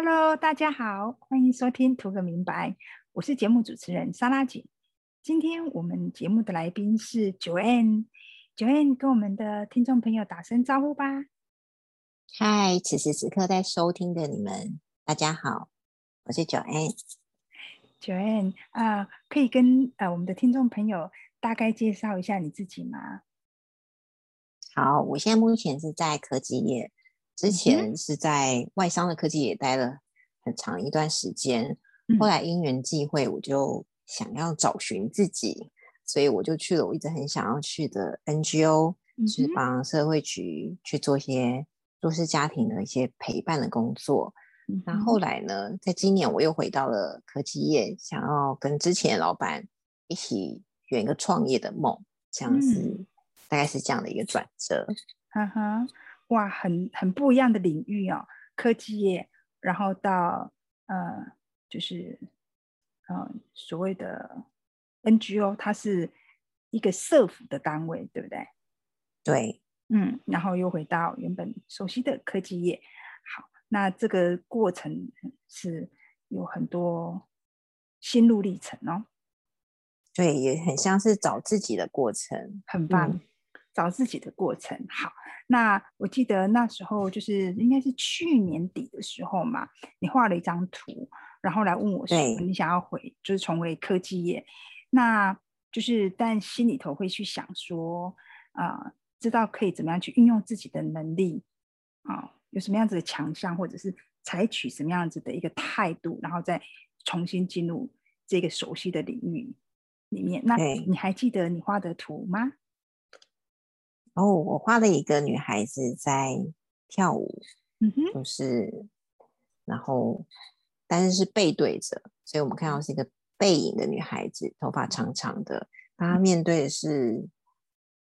Hello，大家好，欢迎收听《图个明白》，我是节目主持人莎拉姐。今天我们节目的来宾是 Joanne，Joanne 跟我们的听众朋友打声招呼吧。嗨，此时此刻在收听的你们，大家好，我是 Joanne。Joanne 啊，可以跟呃我们的听众朋友大概介绍一下你自己吗？好，我现在目前是在科技业。之前是在外商的科技也待了很长一段时间，后来因缘际会，我就想要找寻自己，所以我就去了我一直很想要去的 NGO，是帮社会局去做一些弱势家庭的一些陪伴的工作。那后来呢，在今年我又回到了科技业，想要跟之前的老板一起圆一个创业的梦，这样子大概是这样的一个转折。哈哈。哇，很很不一样的领域哦，科技业，然后到呃，就是呃，所谓的 NGO，它是一个社服的单位，对不对？对，嗯，然后又回到原本熟悉的科技业。好，那这个过程是有很多心路历程哦。对，也很像是找自己的过程，很棒。找自己的过程好，那我记得那时候就是应该是去年底的时候嘛，你画了一张图，然后来问我说你想要回就是重回科技业，那就是但心里头会去想说啊，知道可以怎么样去运用自己的能力啊，有什么样子的强项，或者是采取什么样子的一个态度，然后再重新进入这个熟悉的领域里面。那你还记得你画的图吗？哦，我画了一个女孩子在跳舞，嗯哼，就是，然后，但是是背对着，所以我们看到是一个背影的女孩子，头发长长的，她面对的是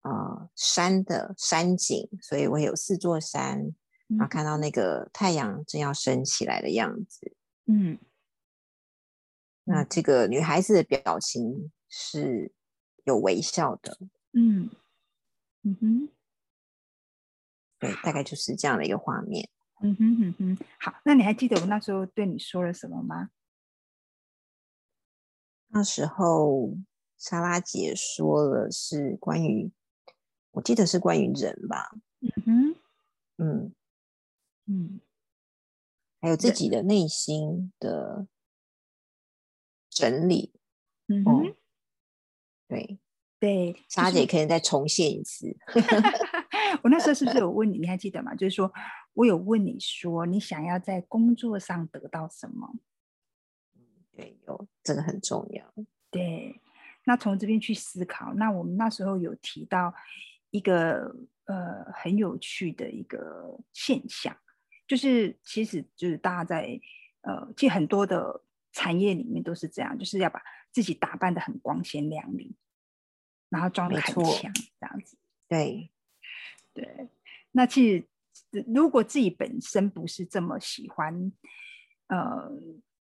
呃山的山景，所以我有四座山，然后看到那个太阳正要升起来的样子，嗯，那这个女孩子的表情是有微笑的，嗯。嗯哼，对，大概就是这样的一个画面。嗯哼哼哼，好，那你还记得我那时候对你说了什么吗？那时候莎拉姐说了是关于，我记得是关于人吧。嗯哼，嗯嗯，还有自己的内心的整理。嗯哼，对。对，莎姐可以再重现一次。我那时候是不是有问你？你还记得吗？就是说我有问你说，你想要在工作上得到什么？对，有这个很重要。对，那从这边去思考。那我们那时候有提到一个呃很有趣的一个现象，就是其实就是大家在呃，其实很多的产业里面都是这样，就是要把自己打扮的很光鲜亮丽。然后装的很强，这样子。对，对。那其实，如果自己本身不是这么喜欢，呃，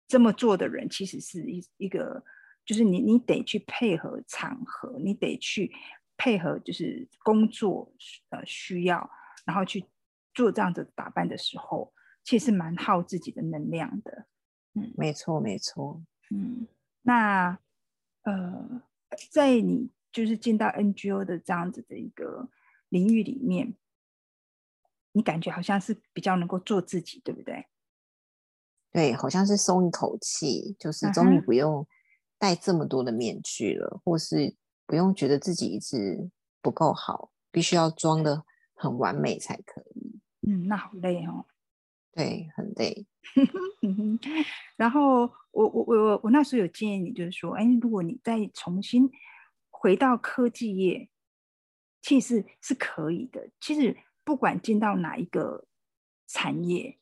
这么做的人，其实是一一个，就是你你得去配合场合，你得去配合，就是工作呃需要，然后去做这样子打扮的时候，其实蛮耗自己的能量的。嗯，没错，没错。嗯，那呃，在你。就是进到 NGO 的这样子的一个领域里面，你感觉好像是比较能够做自己，对不对？对，好像是松一口气，就是终于不用戴这么多的面具了，或是不用觉得自己一直不够好，必须要装的很完美才可以。嗯，那好累哦。对，很累。然后我我我我我那时候有建议你，就是说，哎，如果你再重新。回到科技业，其实是可以的。其实不管进到哪一个产业，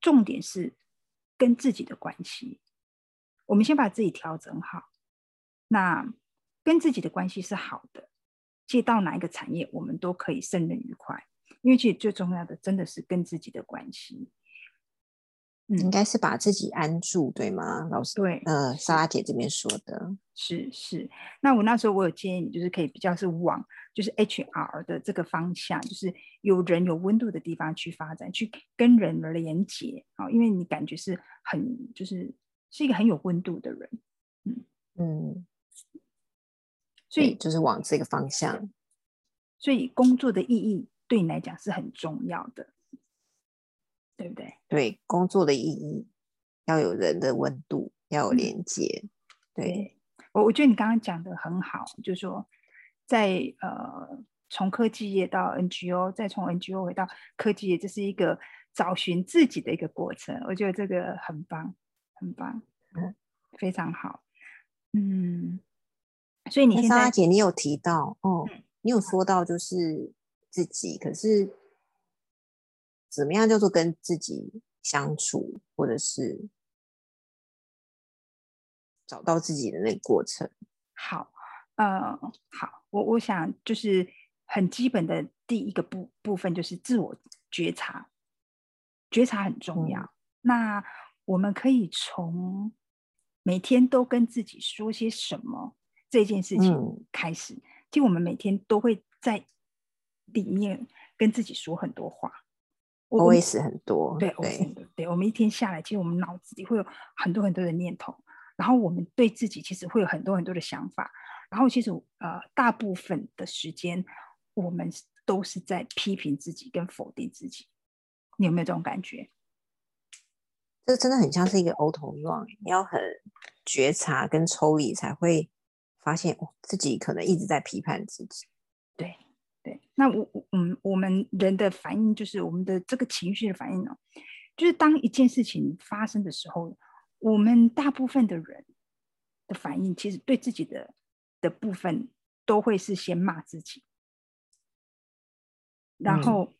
重点是跟自己的关系。我们先把自己调整好，那跟自己的关系是好的，接到哪一个产业，我们都可以胜任愉快。因为其实最重要的，真的是跟自己的关系。应该是把自己安住，对吗？老师，对，呃，莎拉姐这边说的是是。那我那时候我有建议你，就是可以比较是往就是 HR 的这个方向，就是有人有温度的地方去发展，去跟人连接啊，因为你感觉是很就是是一个很有温度的人，嗯嗯，所以就是往这个方向。所以工作的意义对你来讲是很重要的。对不对？对工作的意义，要有人的温度，要有连接。对我，我觉得你刚刚讲的很好，就是说，在呃，从科技业到 NGO，再从 NGO 回到科技业，这是一个找寻自己的一个过程。我觉得这个很棒，很棒，嗯，非常好。嗯，所以你现在，姐，你有提到哦，你有说到就是自己，可是。怎么样叫做跟自己相处，或者是找到自己的那个过程？好，呃，好，我我想就是很基本的第一个部部分就是自我觉察，觉察很重要。那我们可以从每天都跟自己说些什么这件事情开始。其实我们每天都会在里面跟自己说很多话。Always 很多，对对对，我们一天下来，其实我们脑子里会有很多很多的念头，然后我们对自己其实会有很多很多的想法，然后其实呃，大部分的时间我们都是在批评自己跟否定自己，你有没有这种感觉？这真的很像是一个 auto run，你要很觉察跟抽离，才会发现哦，自己可能一直在批判自己。对。对，那我我嗯，我们人的反应就是我们的这个情绪的反应呢，就是当一件事情发生的时候，我们大部分的人的反应，其实对自己的的部分都会是先骂自己，然后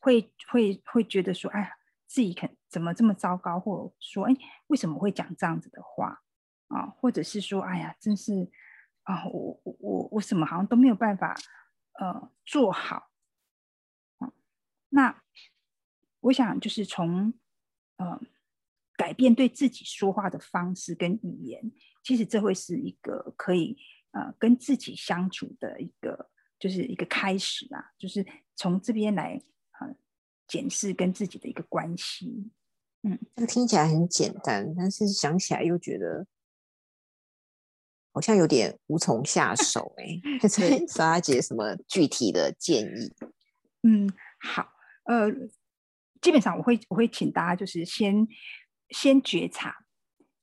会会会觉得说，哎呀，自己肯怎么这么糟糕，或者说，哎，为什么会讲这样子的话啊？或者是说，哎呀，真是啊，我我我我什么好像都没有办法。呃，做好，那我想就是从呃改变对自己说话的方式跟语言，其实这会是一个可以呃跟自己相处的一个就是一个开始啊，就是从这边来呃检视跟自己的一个关系。嗯，这个听起来很简单，但是想起来又觉得。好像有点无从下手哎，所以莎姐什么具体的建议？嗯，好，呃，基本上我会我会请大家就是先先觉察，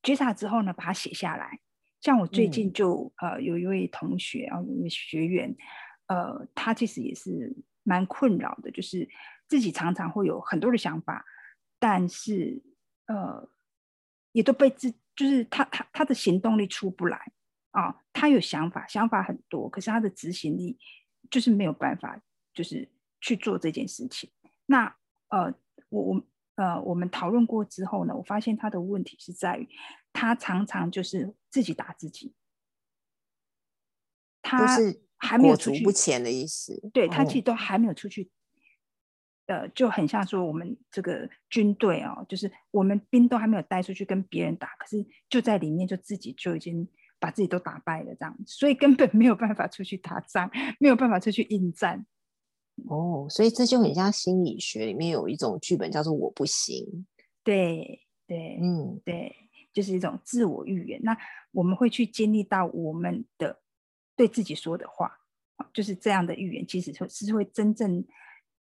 觉察之后呢，把它写下来。像我最近就呃有一位同学啊，有一位学员，呃，他其实也是蛮困扰的，就是自己常常会有很多的想法，但是呃，也都被自就是他他他的行动力出不来。啊，他有想法，想法很多，可是他的执行力就是没有办法，就是去做这件事情。那呃，我我呃，我们讨论过之后呢，我发现他的问题是在于，他常常就是自己打自己，他还没有出去不前的意思。对他其实都还没有出去，呃，就很像说我们这个军队哦，就是我们兵都还没有带出去跟别人打，可是就在里面就自己就已经。把自己都打败了，这样，所以根本没有办法出去打仗，没有办法出去应战。哦，所以这就很像心理学里面有一种剧本叫做“我不行”。对对，嗯，对，就是一种自我预言。那我们会去经历到我们的对自己说的话，就是这样的预言，其实是会真正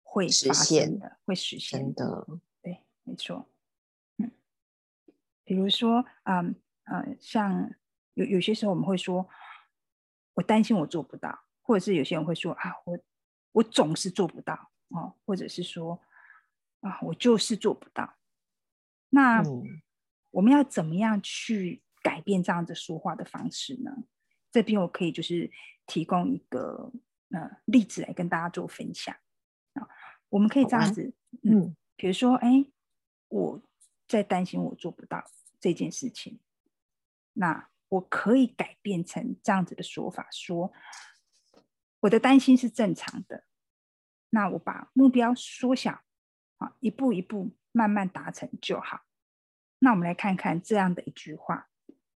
会实现的，会实现的。对，没错。嗯，比如说，嗯嗯，像。有有些时候我们会说，我担心我做不到，或者是有些人会说啊，我我总是做不到哦，或者是说啊，我就是做不到。那我们要怎么样去改变这样子说话的方式呢？这边我可以就是提供一个呃例子来跟大家做分享啊。我们可以这样子，嗯，比如说，哎，我在担心我做不到这件事情，那。我可以改变成这样子的说法，说我的担心是正常的。那我把目标缩小，啊，一步一步慢慢达成就好。那我们来看看这样的一句话，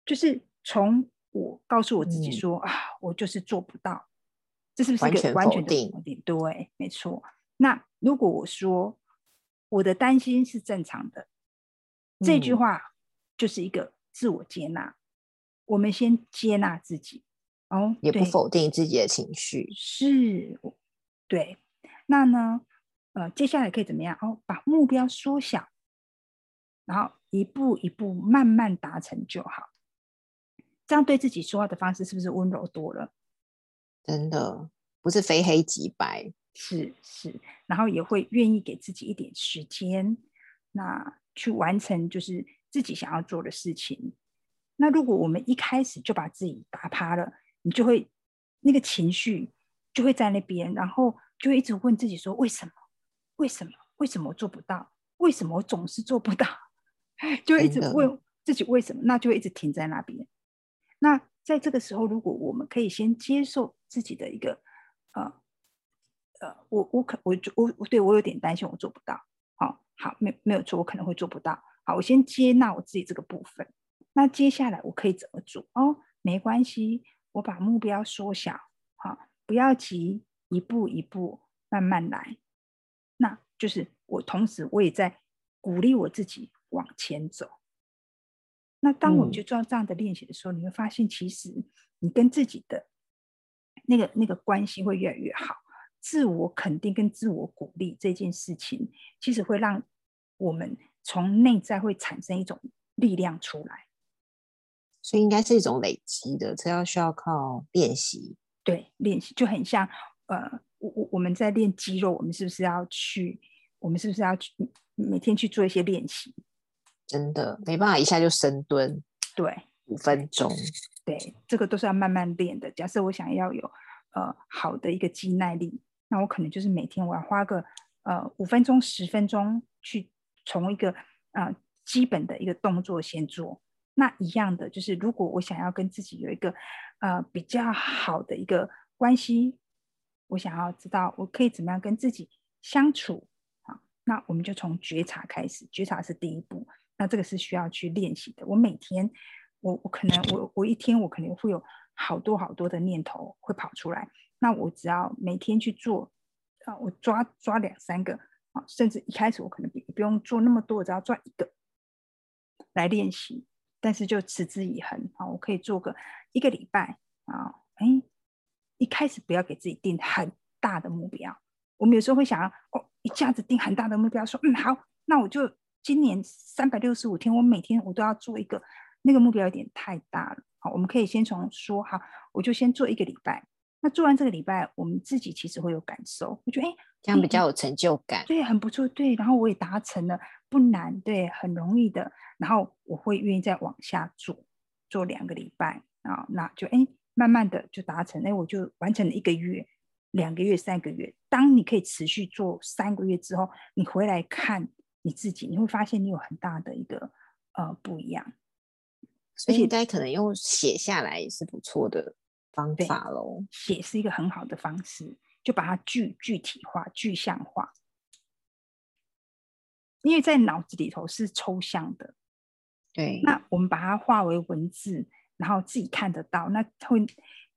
就是从我告诉我自己说啊，我就是做不到，这是不是一个完全的否定？对，没错。那如果我说我的担心是正常的，这句话就是一个自我接纳。我们先接纳自己哦，也不否定自己的情绪，是，对。那呢，呃，接下来可以怎么样？哦，把目标缩小。然后一步一步慢慢达成就好，这样对自己说话的方式是不是温柔多了？真的不是非黑即白，是是，然后也会愿意给自己一点时间，那去完成就是自己想要做的事情。那如果我们一开始就把自己打趴了，你就会那个情绪就会在那边，然后就会一直问自己说：为什么？为什么？为什么我做不到？为什么我总是做不到？就一直问自己为什么，那就会一直停在那边。那在这个时候，如果我们可以先接受自己的一个，呃呃，我我可我我我对我有点担心，我做不到。好，好，没没有错，我可能会做不到。好，我先接纳我自己这个部分。那接下来我可以怎么做？哦，没关系，我把目标缩小，好，不要急，一步一步慢慢来。那就是我同时我也在鼓励我自己。往前走。那当我们去做这样的练习的时候，你会发现，其实你跟自己的那个那个关系会越来越好。自我肯定跟自我鼓励这件事情，其实会让我们从内在会产生一种力量出来。所以应该是一种累积的，这要需要靠练习。对，练习就很像呃，我我我们在练肌肉，我们是不是要去？我们是不是要去每天去做一些练习？真的没办法一下就深蹲，对，五分钟，对，这个都是要慢慢练的。假设我想要有呃好的一个肌耐力，那我可能就是每天我要花个呃五分钟、十分钟去从一个呃基本的一个动作先做。那一样的就是，如果我想要跟自己有一个呃比较好的一个关系，我想要知道我可以怎么样跟自己相处啊，那我们就从觉察开始，觉察是第一步。那这个是需要去练习的。我每天，我我可能我我一天我可能会有好多好多的念头会跑出来。那我只要每天去做，啊，我抓抓两三个啊，甚至一开始我可能不不用做那么多，只要抓一个来练习。但是就持之以恒啊，我可以做个一个礼拜啊。哎，一开始不要给自己定很大的目标。我们有时候会想要哦，一下子定很大的目标，说嗯好，那我就。今年三百六十五天，我每天我都要做一个，那个目标有点太大了。好，我们可以先从说好，我就先做一个礼拜。那做完这个礼拜，我们自己其实会有感受，我觉得哎，这样比较有成就感。对，很不错。对，然后我也达成了，不难，对，很容易的。然后我会愿意再往下做，做两个礼拜啊，那就哎，慢慢的就达成。哎，我就完成了一个月、两个月、三个月。当你可以持续做三个月之后，你回来看。你自己你会发现你有很大的一个呃不一样，所以应该可能用写下来也是不错的方法喽。写是一个很好的方式，就把它具具体化、具象化，因为在脑子里头是抽象的。对，那我们把它化为文字，然后自己看得到，那会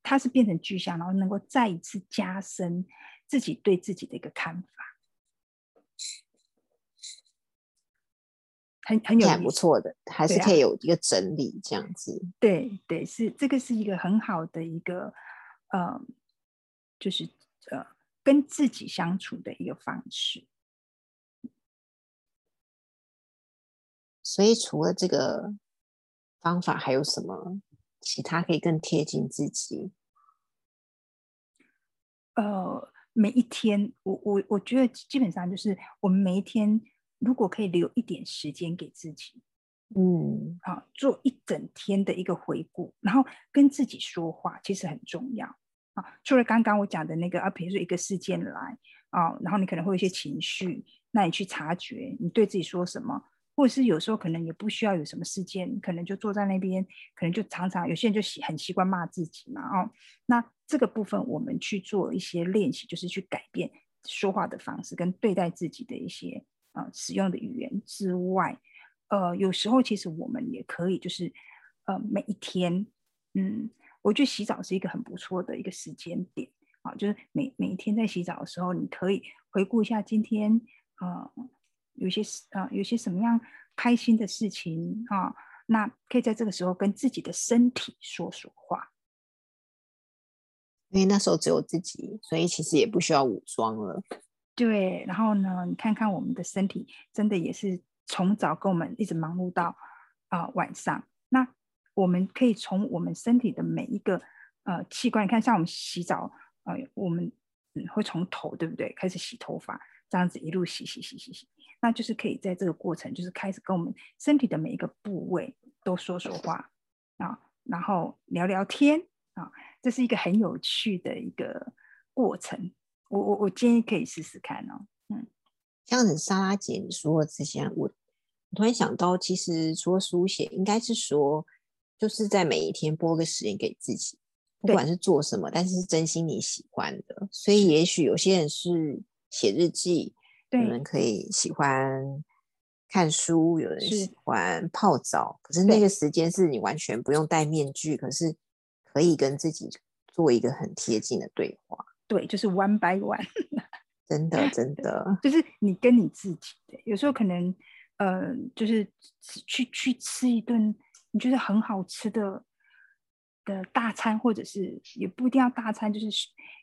它是变成具象，然后能够再一次加深自己对自己的一个看法。很很有不错的，还是可以有一个整理这样子。对对，是这个是一个很好的一个，呃，就是呃跟自己相处的一个方式。所以除了这个方法，还有什么其他可以更贴近自己？呃，每一天，我我我觉得基本上就是我们每一天。如果可以留一点时间给自己，嗯，好，做一整天的一个回顾，然后跟自己说话，其实很重要啊。除了刚刚我讲的那个啊，比如说一个事件来啊，然后你可能会有一些情绪，那你去察觉你对自己说什么，或者是有时候可能也不需要有什么事件，可能就坐在那边，可能就常常有些人就习很习惯骂自己嘛，哦，那这个部分我们去做一些练习，就是去改变说话的方式跟对待自己的一些。呃使用的语言之外，呃，有时候其实我们也可以就是呃每一天，嗯，我觉得洗澡是一个很不错的一个时间点啊，就是每每一天在洗澡的时候，你可以回顾一下今天呃有些啊有些什么样开心的事情啊，那可以在这个时候跟自己的身体说说话。因为那时候只有自己，所以其实也不需要武装了。对，然后呢，你看看我们的身体，真的也是从早跟我们一直忙碌到啊晚上。那我们可以从我们身体的每一个呃器官，你看，像我们洗澡，呃，我们会从头对不对开始洗头发，这样子一路洗洗洗洗洗，那就是可以在这个过程，就是开始跟我们身体的每一个部位都说说话啊，然后聊聊天。啊，这是一个很有趣的一个过程，我我我建议可以试试看哦。嗯，这样子，莎拉姐你说这些，我我突然想到，其实除了书写，应该是说，就是在每一天拨个时间给自己，不管是做什么，但是是真心你喜欢的。所以，也许有些人是写日记，有人可以喜欢看书，有人喜欢泡澡，可是那个时间是你完全不用戴面具，可是。可以跟自己做一个很贴近的对话，对，就是 one by one，真的 真的，就是你跟你自己的。有时候可能，呃，就是去去吃一顿你觉得很好吃的的大餐，或者是也不一定要大餐，就是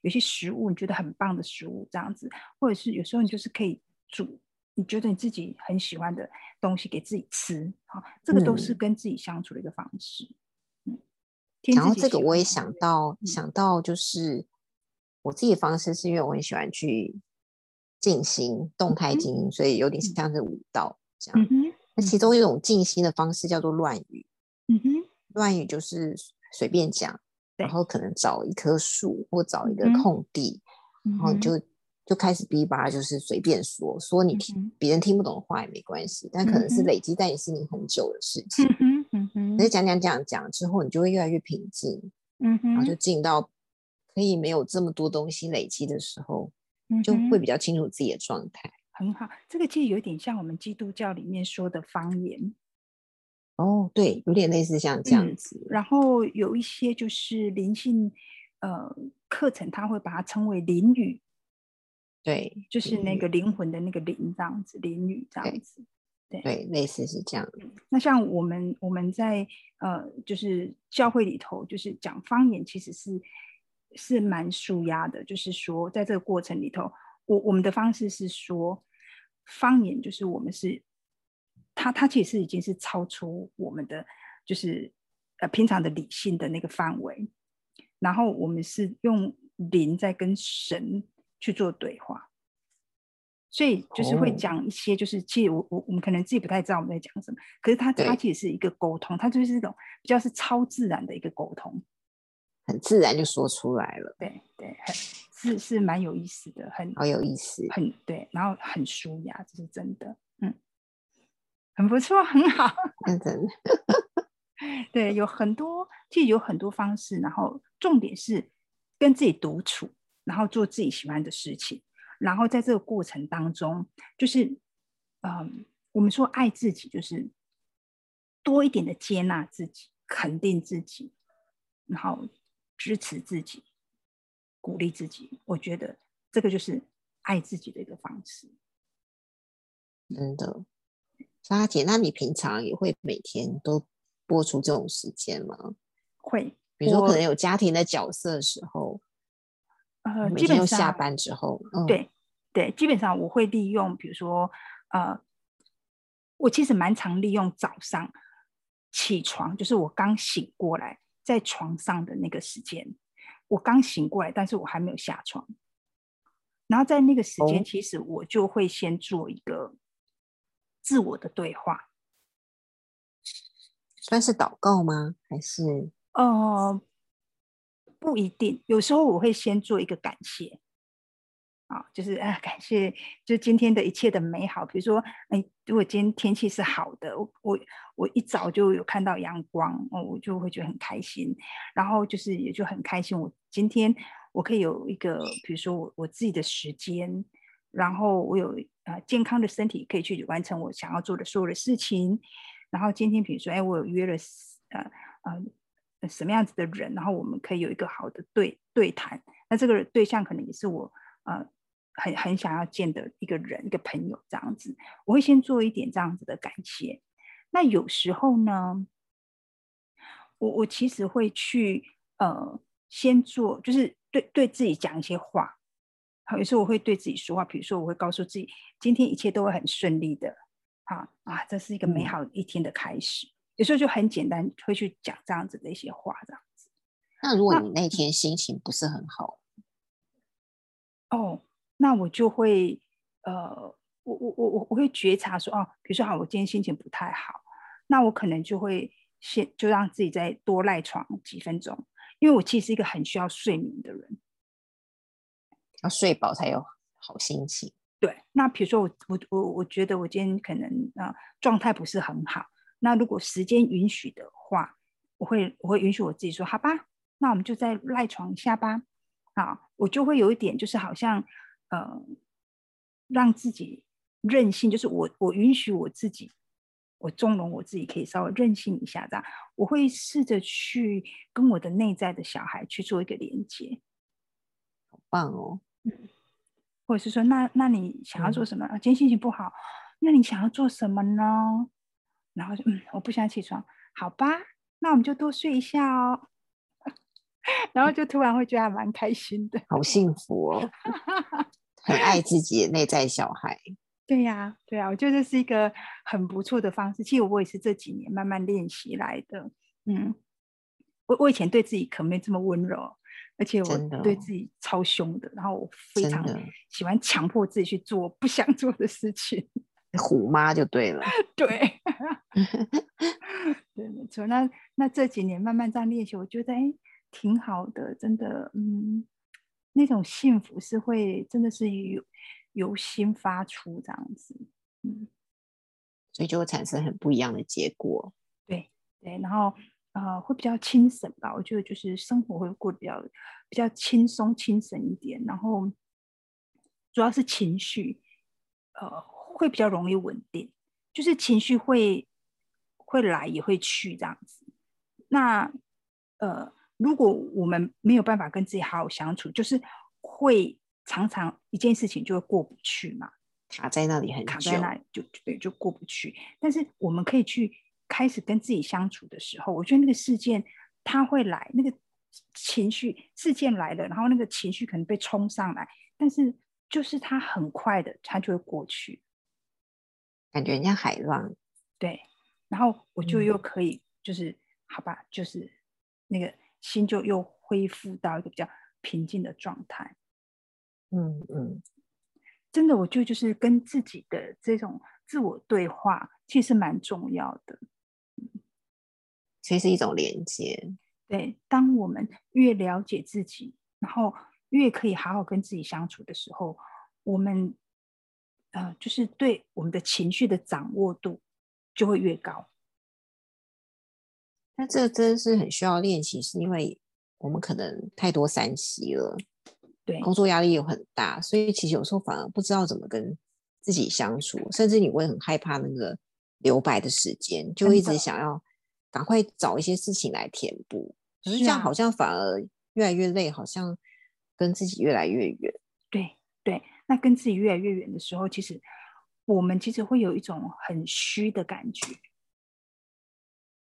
有些食物你觉得很棒的食物这样子，或者是有时候你就是可以煮你觉得你自己很喜欢的东西给自己吃，好，这个都是跟自己相处的一个方式。然后这个我也想到，想到就是我自己的方式，是因为我很喜欢去静心、动态静心，所以有点像是舞蹈这样。那其中一种静心的方式叫做乱语。嗯哼，乱语就是随便讲，然后可能找一棵树或找一个空地，然后就就开始逼吧，就是随便说说你听别人听不懂的话也没关系，但可能是累积在你心里很久的事情。嗯。哼，所以讲讲讲讲之后，你就会越来越平静，嗯哼，然后就进到可以没有这么多东西累积的时候，就会比较清楚自己的状态。很好，这个其实有点像我们基督教里面说的方言。哦，对，有点类似像这样子。然后有一些就是灵性呃课程，他会把它称为灵语。对，就是那个灵魂的那个灵这样子，灵语这样子。对，类似是这样。那像我们我们在呃，就是教会里头，就是讲方言，其实是是蛮舒压的。就是说，在这个过程里头，我我们的方式是说，方言就是我们是，它它其实已经是超出我们的就是呃平常的理性的那个范围，然后我们是用灵在跟神去做对话。所以就是会讲一些，就是其实我我我们可能自己不太知道我们在讲什么，可是它它其实是一个沟通，它就是一种比较是超自然的一个沟通，很自然就说出来了。对对，很是是蛮有意思的，很好有意思，很对，然后很舒雅，这是真的，嗯，很不错，很好，真的，对，有很多其实有很多方式，然后重点是跟自己独处，然后做自己喜欢的事情。然后在这个过程当中，就是，嗯，我们说爱自己，就是多一点的接纳自己，肯定自己，然后支持自己，鼓励自己。我觉得这个就是爱自己的一个方式。真的，莎姐，那你平常也会每天都播出这种时间吗？会，比如说可能有家庭的角色的时候。呃，基本上下班之后，对对，基本上我会利用，比如说，呃，我其实蛮常利用早上起床，就是我刚醒过来，在床上的那个时间，我刚醒过来，但是我还没有下床，然后在那个时间，其实我就会先做一个自我的对话，算是祷告吗？还是呃？不一定，有时候我会先做一个感谢，就是啊，感谢就今天的一切的美好。比如说，哎，如果今天天气是好的，我我我一早就有看到阳光，哦，我就会觉得很开心。然后就是也就很开心，我今天我可以有一个，比如说我我自己的时间，然后我有呃健康的身体可以去完成我想要做的所有的事情。然后今天比如说，哎，我有约了呃呃什么样子的人，然后我们可以有一个好的对对谈。那这个对象可能也是我呃很很想要见的一个人，一个朋友这样子。我会先做一点这样子的感谢。那有时候呢，我我其实会去呃先做，就是对对自己讲一些话。好，有时候我会对自己说话，比如说我会告诉自己，今天一切都会很顺利的。啊啊，这是一个美好一天的开始。有时候就很简单，会去讲这样子的一些话，这样子。那如果你那天心情不是很好，哦，那我就会呃，我我我我我会觉察说，哦，比如说好，我今天心情不太好，那我可能就会先就让自己再多赖床几分钟，因为我其实是一个很需要睡眠的人。要睡饱才有好心情。对，那比如说我我我我觉得我今天可能啊状态不是很好，那如果时间允许的话，我会我会允许我自己说好吧，那我们就再赖床一下吧。啊，我就会有一点就是好像呃让自己任性，就是我我允许我自己，我纵容我自己可以稍微任性一下，这样我会试着去跟我的内在的小孩去做一个连接。好棒哦。或者是说，那那你想要做什么？今天心情不好，那你想要做什么呢？然后就嗯，我不想起床，好吧，那我们就多睡一下哦。然后就突然会觉得还蛮开心的，好幸福哦，很爱自己的内在小孩。对呀，对呀，我觉得这是一个很不错的方式。其实我也是这几年慢慢练习来的。嗯，我我以前对自己可没这么温柔。而且我对自己超凶的，然后我非常喜欢强迫自己去做不想做的事情，虎妈就对了。对，对，没错。那那这几年慢慢这样练习，我觉得哎，挺好的，真的，嗯，那种幸福是会真的是由由心发出这样子，嗯，所以就会产生很不一样的结果。对对，然后。呃，会比较轻省吧，我觉得就是生活会过得比较比较轻松、轻省一点，然后主要是情绪，呃，会比较容易稳定，就是情绪会会来也会去这样子。那呃，如果我们没有办法跟自己好好相处，就是会常常一件事情就会过不去嘛，卡在那里很卡在那里就对就过不去。但是我们可以去。开始跟自己相处的时候，我觉得那个事件它会来，那个情绪事件来了，然后那个情绪可能被冲上来，但是就是它很快的，它就会过去，感觉像海浪。对，然后我就又可以，就是好吧，就是那个心就又恢复到一个比较平静的状态。嗯嗯，真的，我觉得就是跟自己的这种自我对话，其实蛮重要的。其实是一种连接。对，当我们越了解自己，然后越可以好好跟自己相处的时候，我们呃，就是对我们的情绪的掌握度就会越高。那这真是很需要练习，是因为我们可能太多三息了，对，工作压力又很大，所以其实有时候反而不知道怎么跟自己相处，甚至你会很害怕那个留白的时间，就一直想要。赶快找一些事情来填补，可是这样好像反而越来越累，好像跟自己越来越远。对对，那跟自己越来越远的时候，其实我们其实会有一种很虚的感觉。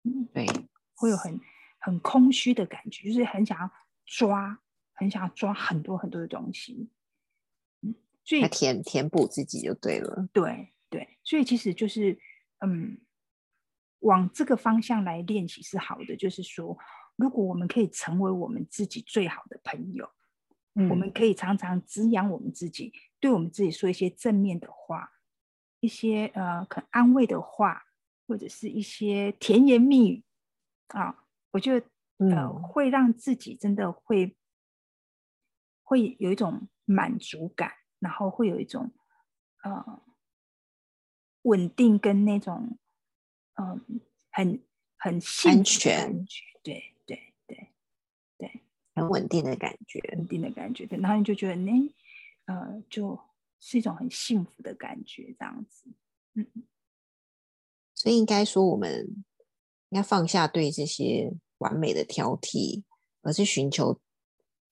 嗯，对，会有很很空虚的感觉，就是很想要抓，很想要抓很多很多的东西。嗯，所以填填补自己就对了。对对，所以其实就是嗯。往这个方向来练习是好的，就是说，如果我们可以成为我们自己最好的朋友，我们可以常常滋养我们自己，对我们自己说一些正面的话，一些呃可安慰的话，或者是一些甜言蜜语啊，我觉得呃会让自己真的会会有一种满足感，然后会有一种呃稳定跟那种。嗯，很很安全，对对对对，很稳定的感觉，稳定的感觉。对，然后你就觉得，哎，呃，就是一种很幸福的感觉，这样子。嗯，所以应该说，我们应该放下对这些完美的挑剔，而是寻求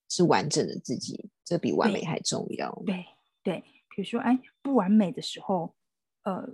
是完整的自己，这比完美还重要。对对，比如说，哎，不完美的时候，呃，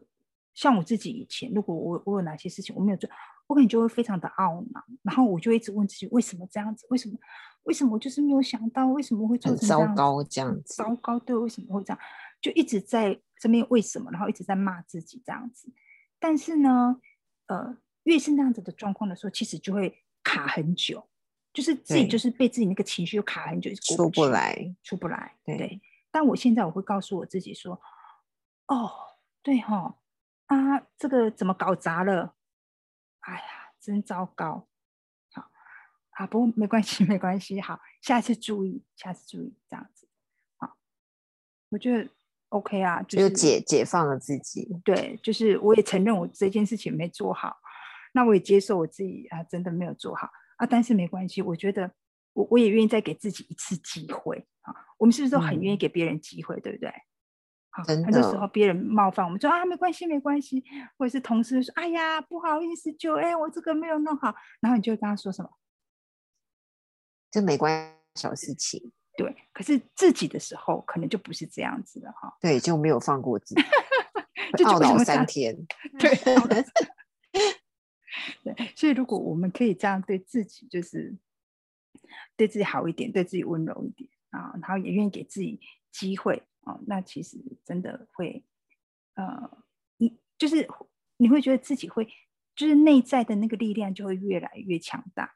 像我自己以前，如果我我有哪些事情我没有做，我可能就会非常的懊恼，然后我就一直问自己，为什么这样子？为什么？为什么我就是没有想到？为什么会做成糟糕这样子？糟糕，对，为什么会这样？就一直在这边为什么，然后一直在骂自己这样子。但是呢，呃，越是那样子的状况的时候，其实就会卡很久，就是自己就是被自己那个情绪又卡很久，出不来，出不来。对。但我现在我会告诉我自己说：“哦，对哈，啊，这个怎么搞砸了？哎呀，真糟糕。好啊，不过没关系，没关系。好，下次注意，下次注意，这样子。好，我觉得。” OK 啊，就解解放了自己。对，就是我也承认我这件事情没做好，那我也接受我自己啊，真的没有做好啊。但是没关系，我觉得我我也愿意再给自己一次机会啊。我们是不是都很愿意给别人机会，对不对？好，很多时候别人冒犯我们，说啊没关系没关系，或者是同事说哎呀不好意思，就哎我这个没有弄好，然后你就跟他说什么？这没关系，小事情。对，可是自己的时候可能就不是这样子的哈。对，就没有放过自己，懊恼三天。对，对，所以如果我们可以这样对自己，就是对自己好一点，对自己温柔一点啊，然后也愿意给自己机会啊，那其实真的会，呃，你就是你会觉得自己会，就是内在的那个力量就会越来越强大。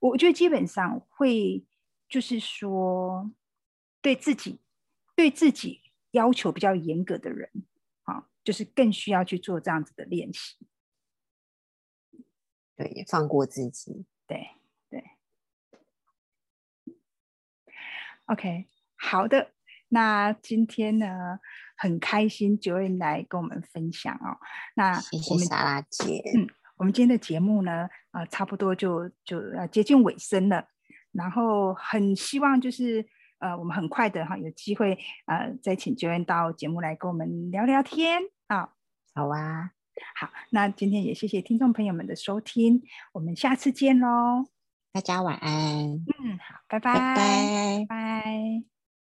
我觉得基本上会。就是说，对自己对自己要求比较严格的人，啊，就是更需要去做这样子的练习。对，放过自己。对对。OK，好的。那今天呢，很开心九月来跟我们分享哦。那谢谢莎拉姐。嗯，我们今天的节目呢，啊，差不多就就要接近尾声了。然后很希望就是呃，我们很快的哈有机会呃，再请九恩到节目来跟我们聊聊天啊。好啊，好，那今天也谢谢听众朋友们的收听，我们下次见喽，大家晚安。嗯，好，拜拜，拜拜，拜。